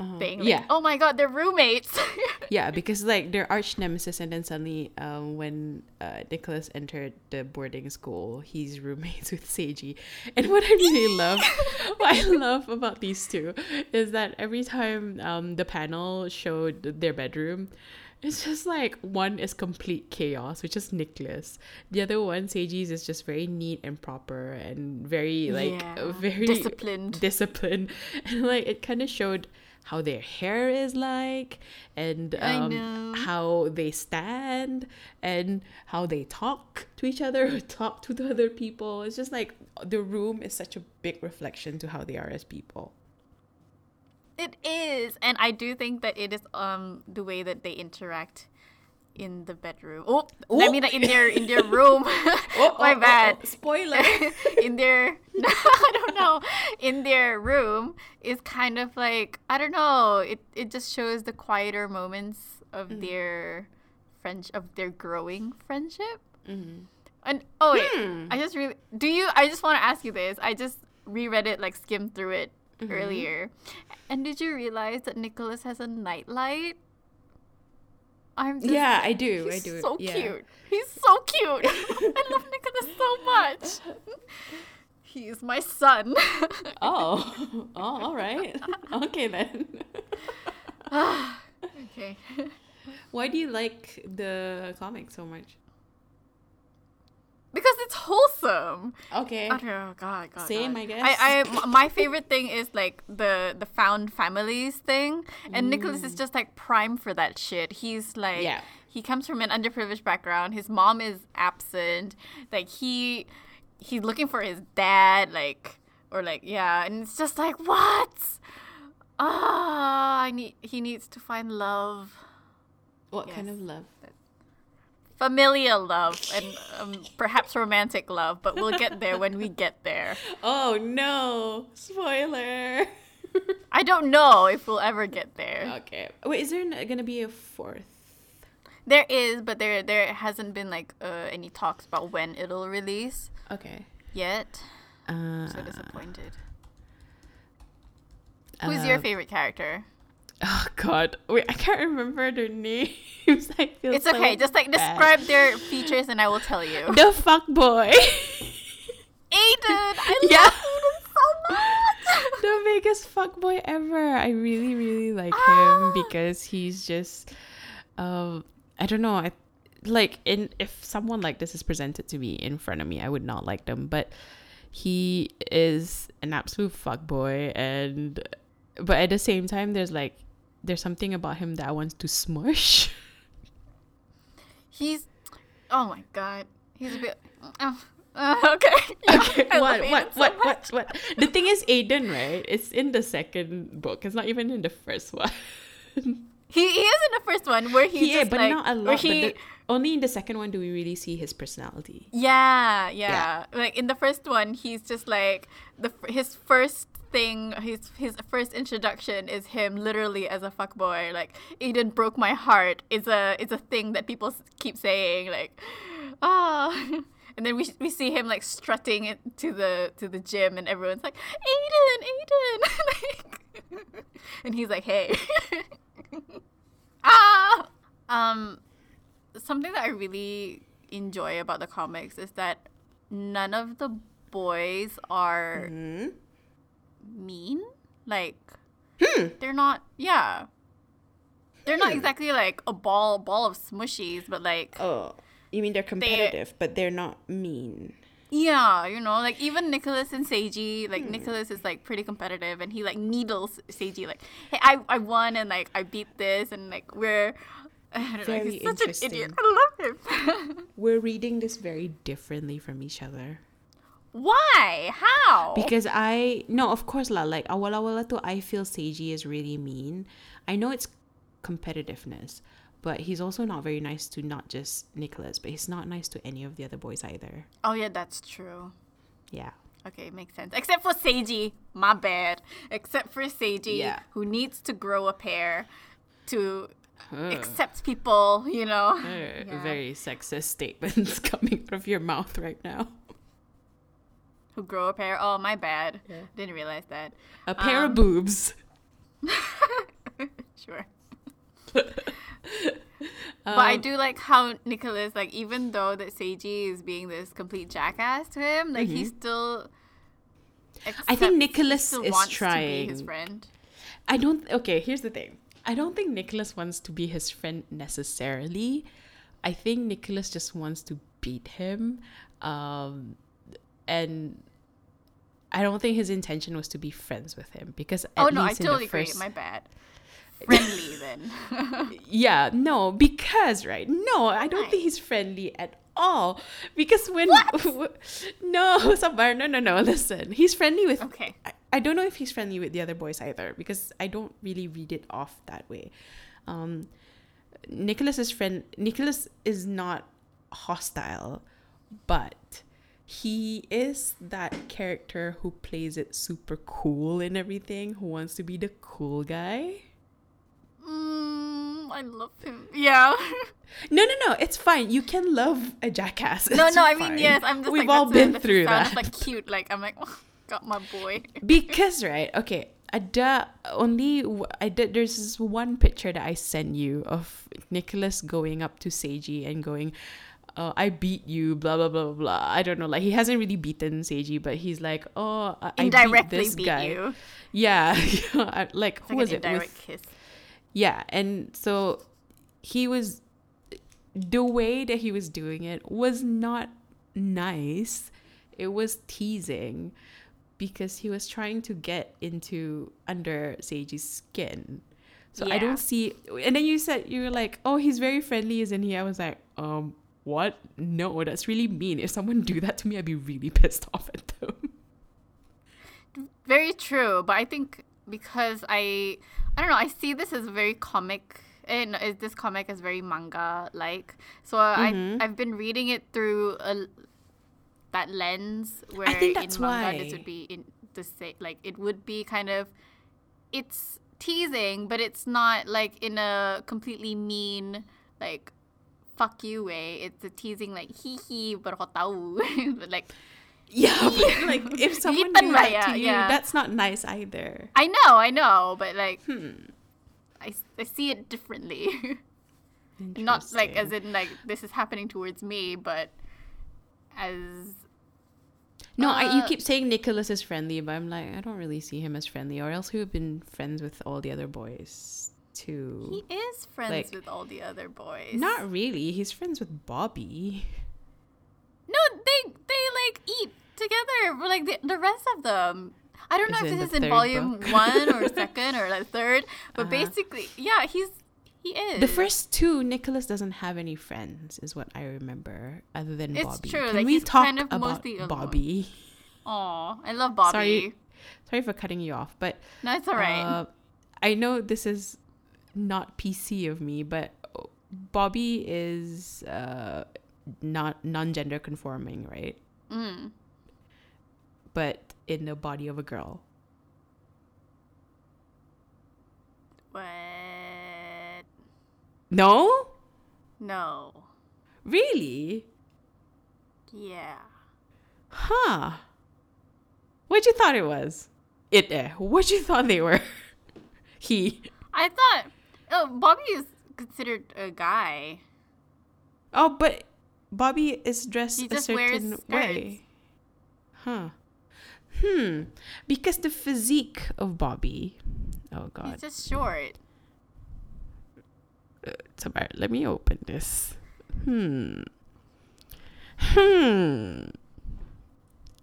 Uh, thing. Like, yeah, Oh my god, they're roommates. yeah, because like they're arch nemesis, and then suddenly, um, when uh, Nicholas entered the boarding school, he's roommates with Seiji. And what I really love, what I love about these two, is that every time um the panel showed their bedroom. It's just like one is complete chaos, which is Nicholas. The other one, Seiji's, is just very neat and proper and very like Yeah, very disciplined. disciplined, and like it kind of showed how their hair is like and um, how they stand and how they talk to each other or talk to the other people. It's just like the room is such a big reflection to how they are as people. it is, and I do think that it is um the way that they interact in the bedroom. Oh, I Oh. mean like in their in their room. oh, My bad. spoiler. in their I don't know in their room is kind of like I don't know it it just shows the quieter moments of Mm-hmm. their French of their growing friendship Mhm. and oh wait Hmm. I just really do you I just want to ask you this I just reread it like skimmed through it Mm-hmm. earlier and did you realize that Nicholas has a nightlight I'm just Yeah, I do. He's I do. so yeah. cute. He's so cute. I love Nicholas so much. He's my son. Oh, oh, all right. Okay then. okay. Why do you like the comic so much? Because it's wholesome. Okay. I know. God, God. Same, God. I guess. I, I, my favorite thing is like the the found families thing, and Nicholas is just like prime for that shit. He's like, Yeah. he comes from an underprivileged background. His mom is absent. Like he, he's looking for his dad. Like or like yeah, and it's just like what? Ah, I need. He needs to find love. What kind of love? Familial love and um, perhaps romantic love, but we'll get there when we get there. Oh no! Spoiler. I don't know if we'll ever get there. okay. Wait, is there gonna be a fourth? There is, but there there hasn't been like uh, any talks about when it'll release Okay. yet. Uh, So disappointed. Who's your uh, favorite character? Oh God, wait, I can't remember their names. I feel It's so okay. Just like bad. describe their features and I will tell you. the fuck boy. Aiden! I Yeah. love Aiden so much! the biggest fuck boy ever. I really, really like Ah. him because he's just, um, I don't know. I like in if someone like this is presented to me in front of me, I would not like them. But he is an absolute fuck boy, and but at the same time, there's like there's something about him that I want to smush. He's. Oh my god. He's a bit. Oh. Uh, okay. Yeah, Okay, I what, what, so what, much. what, what? The thing is, Aiden, right? It's in the second book. It's not even in the first one. He, he is in the first one where he's yeah, just but like, not a lot. he- But the, only in the second one do we really see his personality. Yeah, yeah, Like in the first one, he's just like the his first thing, his his first introduction is him literally as a fuckboy. Like Aiden broke my heart is a is a thing that people keep saying. Like ah. And then we, we see him like strutting to the to the gym, and everyone's like, Aiden, Aiden, like, and he's like, hey, ah, um, something that I really enjoy about the comics is that none of the boys are Hmm? Mean. Like hmm. they're not yeah. They're not hmm. exactly like a ball ball of smushies, but like Oh, you mean they're competitive, but they're not mean. yeah, you know, like even Nicholas and Seiji, like hmm. Nicholas is like pretty competitive and he like needles Seiji like, hey, I, I won and like I beat this and like we're I don't know, Very he's such an idiot. interesting. I love him. We're reading this very differently from each other. Why? How? Because I no, of course lah. Like awal awal tu, I feel Seiji is really mean. I know it's competitiveness, but he's also not very nice to not just Nicholas, but he's not nice to any of the other boys either. oh yeah, that's true. Yeah. Okay, makes sense. Except for Seiji, my bad. Except for Seiji, Yeah. who needs to grow a pair to Ugh. accept people, you know. Uh, Yeah. Very sexist statements coming out of your mouth right now. Who grow a pair. Oh, my bad. Yeah. Didn't realize that. A pair Um, of boobs. Sure. but I Um, do like how Nicholas, like, even though that Seiji is being this complete jackass to him, like, he still. Mm-hmm. I think Nicholas is be his friend. I don't. Okay, here's the thing. I don't think Nicholas wants to be his friend necessarily. I think Nicholas just wants to beat him, um, and I don't think his intention was to be friends with him because at Oh no, I totally agree. first, My bad. Friendly then. yeah, no, because right, no, I don't Why? think he's friendly at all. Because when no, Sabar, no, no, no. Listen, he's friendly with okay. I, I don't know if he's friendly with the other boys either because I don't really read it off that way. Um, Nicholas is friend. Nicholas is not hostile, but he is that character who plays it super cool and everything. Who wants to be the cool guy? Mm, I love him. Yeah. No, no, no. It's fine. You can love a jackass. no, It's no. I mean, yes. I'm just We've like all been through that. of, like cute. Like I'm like, oh, got my boy. because right okay ada only did there's this one picture that I sent you of Nicholas going up to Seiji and going uh, I beat you blah blah blah blah blah. I don't know like he hasn't really beaten Seiji but he's like oh I, I beat this beat guy. you. yeah. Like It's who like was it? with kiss. yeah and so he was the way that he was doing it was not nice. It was teasing because he was trying to get into under Seiji's skin. So I don't see and then you said you were like oh he's very friendly isn't he? I was like um what no that's really mean if someone do that to me I'd be really pissed off at them Very true, but I think because I I don't know, I see this as very comic and this comic is very manga like. So Mhm. I I've been reading it through a, that lens where I think that's in manga this would be in the say like it would be kind of it's teasing, but it's not like in a completely mean like fuck you way. It's a teasing like hee hee but kau tahu But, like yeah but like if someone ba that to you Yeah. that's not nice either I know, I know, but like hmm I, I see it differently. Not like as in like this is happening towards me, but as no, Uh, I, you keep saying Nicholas is friendly, but I'm like, I don't really see him as friendly, or else he would have been friends with all the other boys too. he is friends Like- with all the other boys. Not really. He's friends with Bobby. No, they they like eat together. but, Like the, the rest of them. I don't Is know if this is in volume book? one or second or like third, but Uh-huh. basically, yeah, he's he is The first two, Nicholas doesn't have any friends, is what I remember, other than It's Bobby. true, Can like, we talk kind of about. Bobby? Oh, I love Bobby. Sorry. Sorry for cutting you off, but No, it's alright. uh, I know this is not PC of me, but Bobby is uh, not non-gender conforming, right? mm. But in the body of a girl. What? No, No. really? Yeah. Huh? What you thought it was? It. Eh. What you thought they were? he. I thought oh Bobby is considered a guy. Oh, but Bobby is dressed a certain way. Huh. Hmm. Because the physique of Bobby. Oh God. He's just short. Uh, about. let me open this. Hmm. Hmm.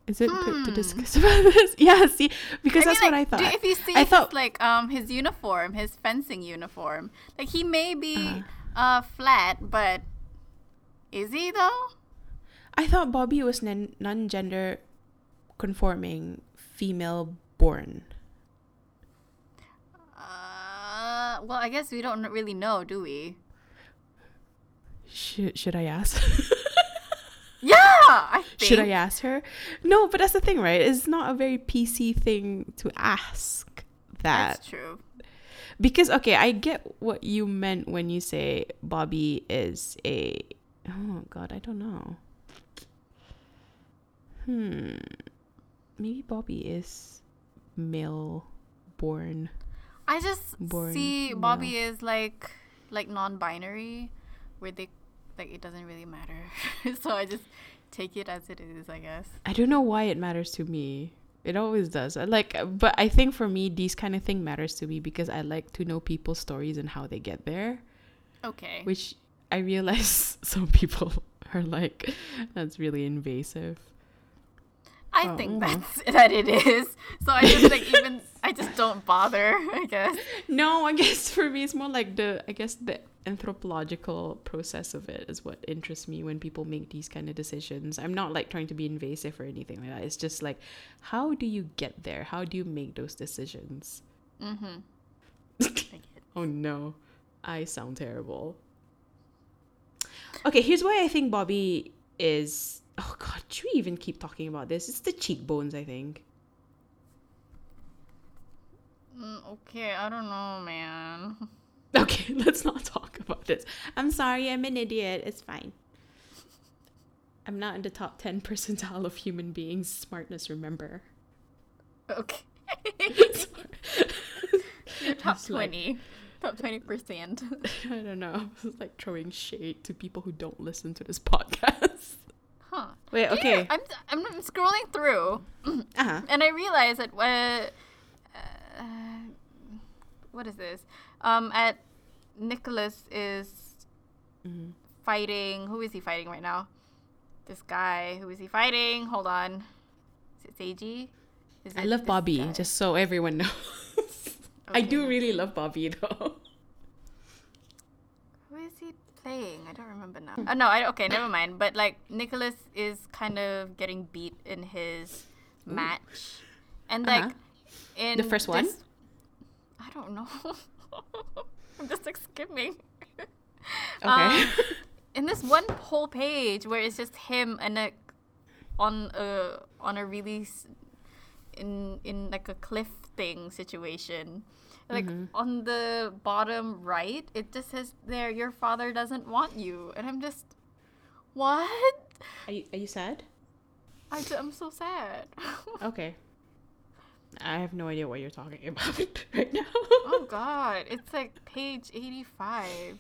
Is it good to Hmm. discuss about this? Yeah, see, because I that's mean, what I thought. if you see I his, thought- like um his uniform, his fencing uniform, like he may be Uh-huh. uh flat, but is he though? I thought Bobby was non non-gender conforming, female born. Uh, well, I guess we don't really know, do we? Should should I ask? Yeah, I think. should I ask her? No, but that's the thing, right? It's not a very PC thing to ask that. That's true. Because okay, I get what you meant when you say Bobby is a oh god, I don't know. Hmm. Maybe Bobby is male born. I just Born see male. Bobby is like like non-binary, where they like it doesn't really matter. so I just take it as it is, I guess. I don't know why it matters to me. It always does. I Like but I think for me these kind of thing matters to me because I like to know people's stories and how they get there, Okay. which I realize some people are like that's really invasive. I Oh, think okay. that's that it is. So I just like even I just don't bother. I guess. No, I guess for me it's more like the I guess the anthropological process of it is what interests me when people make these kind of decisions. I'm not like trying to be invasive or anything like that. It's just like how do you get there? How do you make those decisions? Mm-hmm. Oh no. I sound terrible. Okay, here's why I think Bobby is Oh god, should we even keep talking about this? It's the cheekbones, I think. Mm, okay, I don't know, man. Okay, let's not talk about this. I'm sorry, I'm an idiot. It's fine. I'm not in the top 10 percentile of human beings' smartness, remember? Okay. You're top It's like- twenty. Top twenty percent. I don't know. It's like throwing shade to people who don't listen to this podcast. Huh. Wait, okay. I'm, I'm I'm scrolling through Uh-huh. and I realized that uh, uh, what is this? Um, at Nicholas is Mhm. fighting. Who is he fighting right now? This guy. Who is he fighting? Hold on. Is it Seiji? Is I love Bobby, guy? just so everyone knows. I do really love Bobby, though. Who is he playing? I don't remember now. Oh no, I okay, never mind. But like Nicholas is kind of getting beat in his match, and like Uh-huh. in The first one? this- I don't know. I'm just like skimming. Okay. Um, in this one whole page where it's just him and like on a on a really in in like a cliff thing situation like Mm-hmm. on the bottom right it just says there your father doesn't want you and i'm just what are, you, are you sad? I, am so sad Okay. I have no idea what you're talking about right now. oh God, it's like page eighty-five.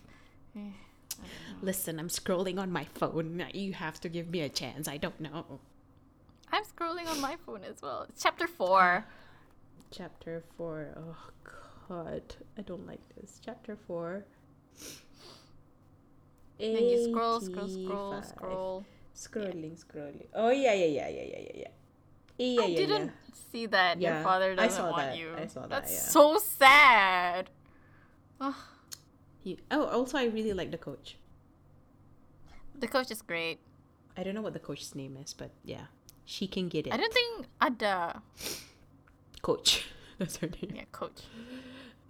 Listen, I'm scrolling on my phone. You have to give me a chance. I don't know. I'm scrolling on my phone as well. It's chapter four. Chapter four. Oh God, I don't like this. Chapter four. Then you scroll, scroll, scroll, 85. scroll. Scrolling, scrolling. Oh yeah, yeah, yeah, yeah, yeah, yeah, yeah. Yeah, I yeah, didn't yeah. see that your father doesn't saw want that. you. I saw that, That's yeah. so sad. Ugh. He- oh, also, I really like the coach. the coach is great. I don't know what the coach's name is, but yeah, she can get it. I don't think Ada. Coach. That's her name. Yeah, coach.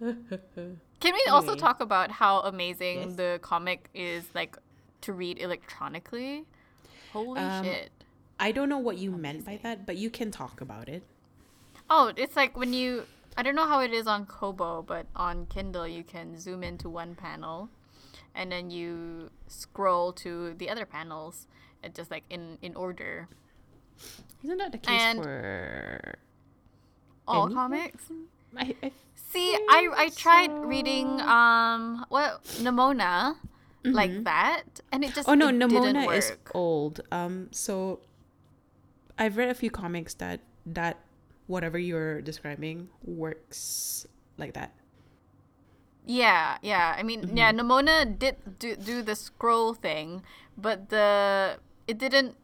Can we also talk about how amazing Yes. the comic is like to read electronically? Holy Um, shit. I don't know what you meant by that, but you can talk about it. Oh, it's like when you I don't know how it is on Kobo, but on Kindle you can zoom into one panel and then you scroll to the other panels and just like in in order. Isn't that the case And- for All Any comics? I, I See, I I tried so. reading um what Nimona like that and it just Oh no, it didn't Nimona is old. Um, so I've read a few comics that that whatever you're describing works like that. Yeah, yeah. I mean, yeah, Mm-hmm. Nimona did do, do the scroll thing, but the it didn't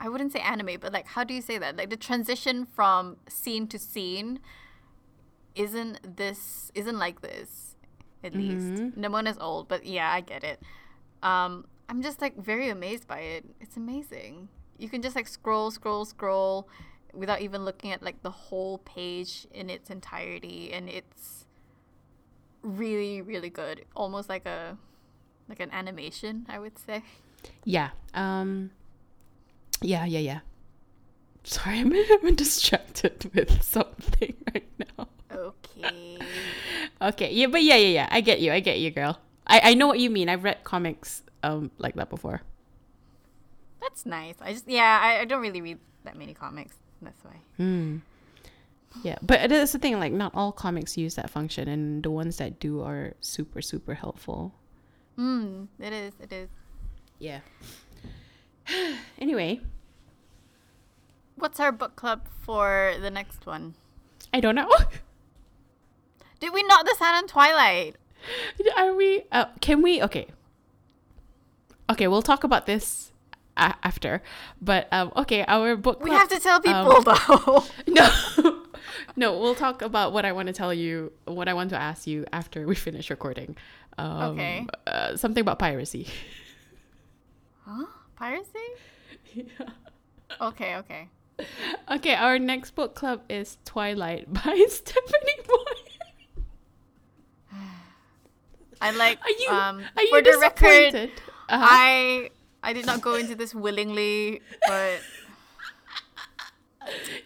I wouldn't say anime, but like how do you say that? Like the transition from scene to scene isn't this isn't like this at least. Mm-hmm. Nimona's old, but yeah, I get it. Um I'm just like very amazed by it. It's amazing. You can just like scroll, scroll, scroll without even looking at like the whole page in its entirety and it's really really good almost like a like an animation i would say Yeah. Um. Yeah, yeah, yeah. Sorry, I'm, I'm distracted with something right now. okay Okay, yeah, but yeah, yeah, yeah. I get you. I get you, girl. I I know what you mean. I've read comics um like that before. That's nice i just yeah I, I don't really read that many comics that's why Hmm. Yeah, but that's the thing. Like, not all comics use that function, and the ones that do are super, super helpful. mm it is it is Yeah. anyway, what's our book club for the next one I don't know. did we not decide on twilight Are we? Uh, can we? Okay. Okay, we'll talk about this a- after. But um, okay, our book. we have to tell people though No, no, we'll talk about what I want to tell you, what I want to ask you after we finish recording. Um, Okay. Uh, something about piracy. huh piracy okay okay Okay, our next book club is Twilight by Stephenie Meyer. i like Are you? um are you the record disappointed? Uh-huh. I I did not go into this willingly, but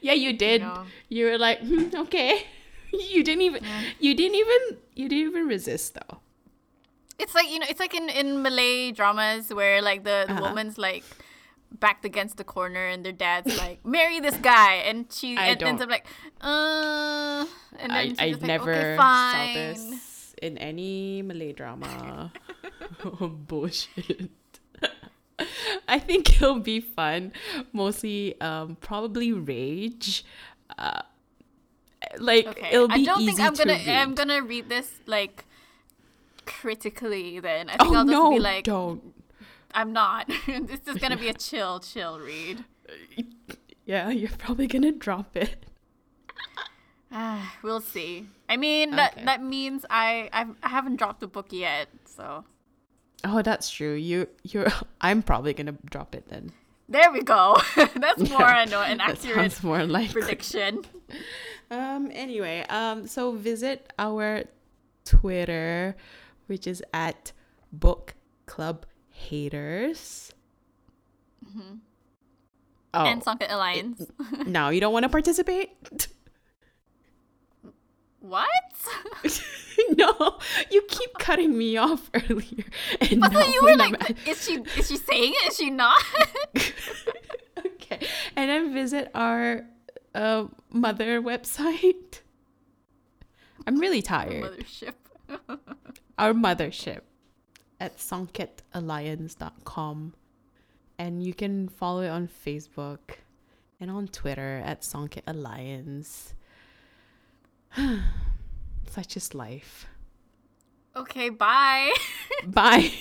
yeah, you did. You were like, hmm, okay. You didn't even. You didn't even. You didn't even resist though. it's like you know, it's like in in Malay dramas where like the, the Uh-huh. woman's like backed against the corner and their dad's like marry this guy and she I en- ends up like uh and then I, she's I like, never okay, saw this in any Malay drama. Bullshit. I think it'll be fun. Mostly, um, probably rage. Uh, like Okay, it'll be I don't easy think I'm to gonna read. I'm gonna read this like critically. Then I think oh I'll just no! be like, don't. I'm not. this is gonna be a chill, chill read. Yeah, you're probably gonna drop it. Ah, we'll see. I mean, that Okay. that means I I've, I haven't dropped the book yet, so Oh, that's true. You, you're. I'm probably gonna drop it then. there we go. That's more Yeah, I know an accurate more like prediction. Um. Anyway. Um. So visit our Twitter, which is at Book Club Haters. Oh And Songket Alliance. no! You don't want to participate? What? no, you keep cutting me off earlier. And But now you were I'm like, is she is she saying it? Is she not? okay. And then visit our uh, mother website. I'm really tired. Mothership. Our mothership at songketalliance.com. And you can follow it on Facebook and on Twitter at Songket Alliance. Such is life. Okay, bye. Bye.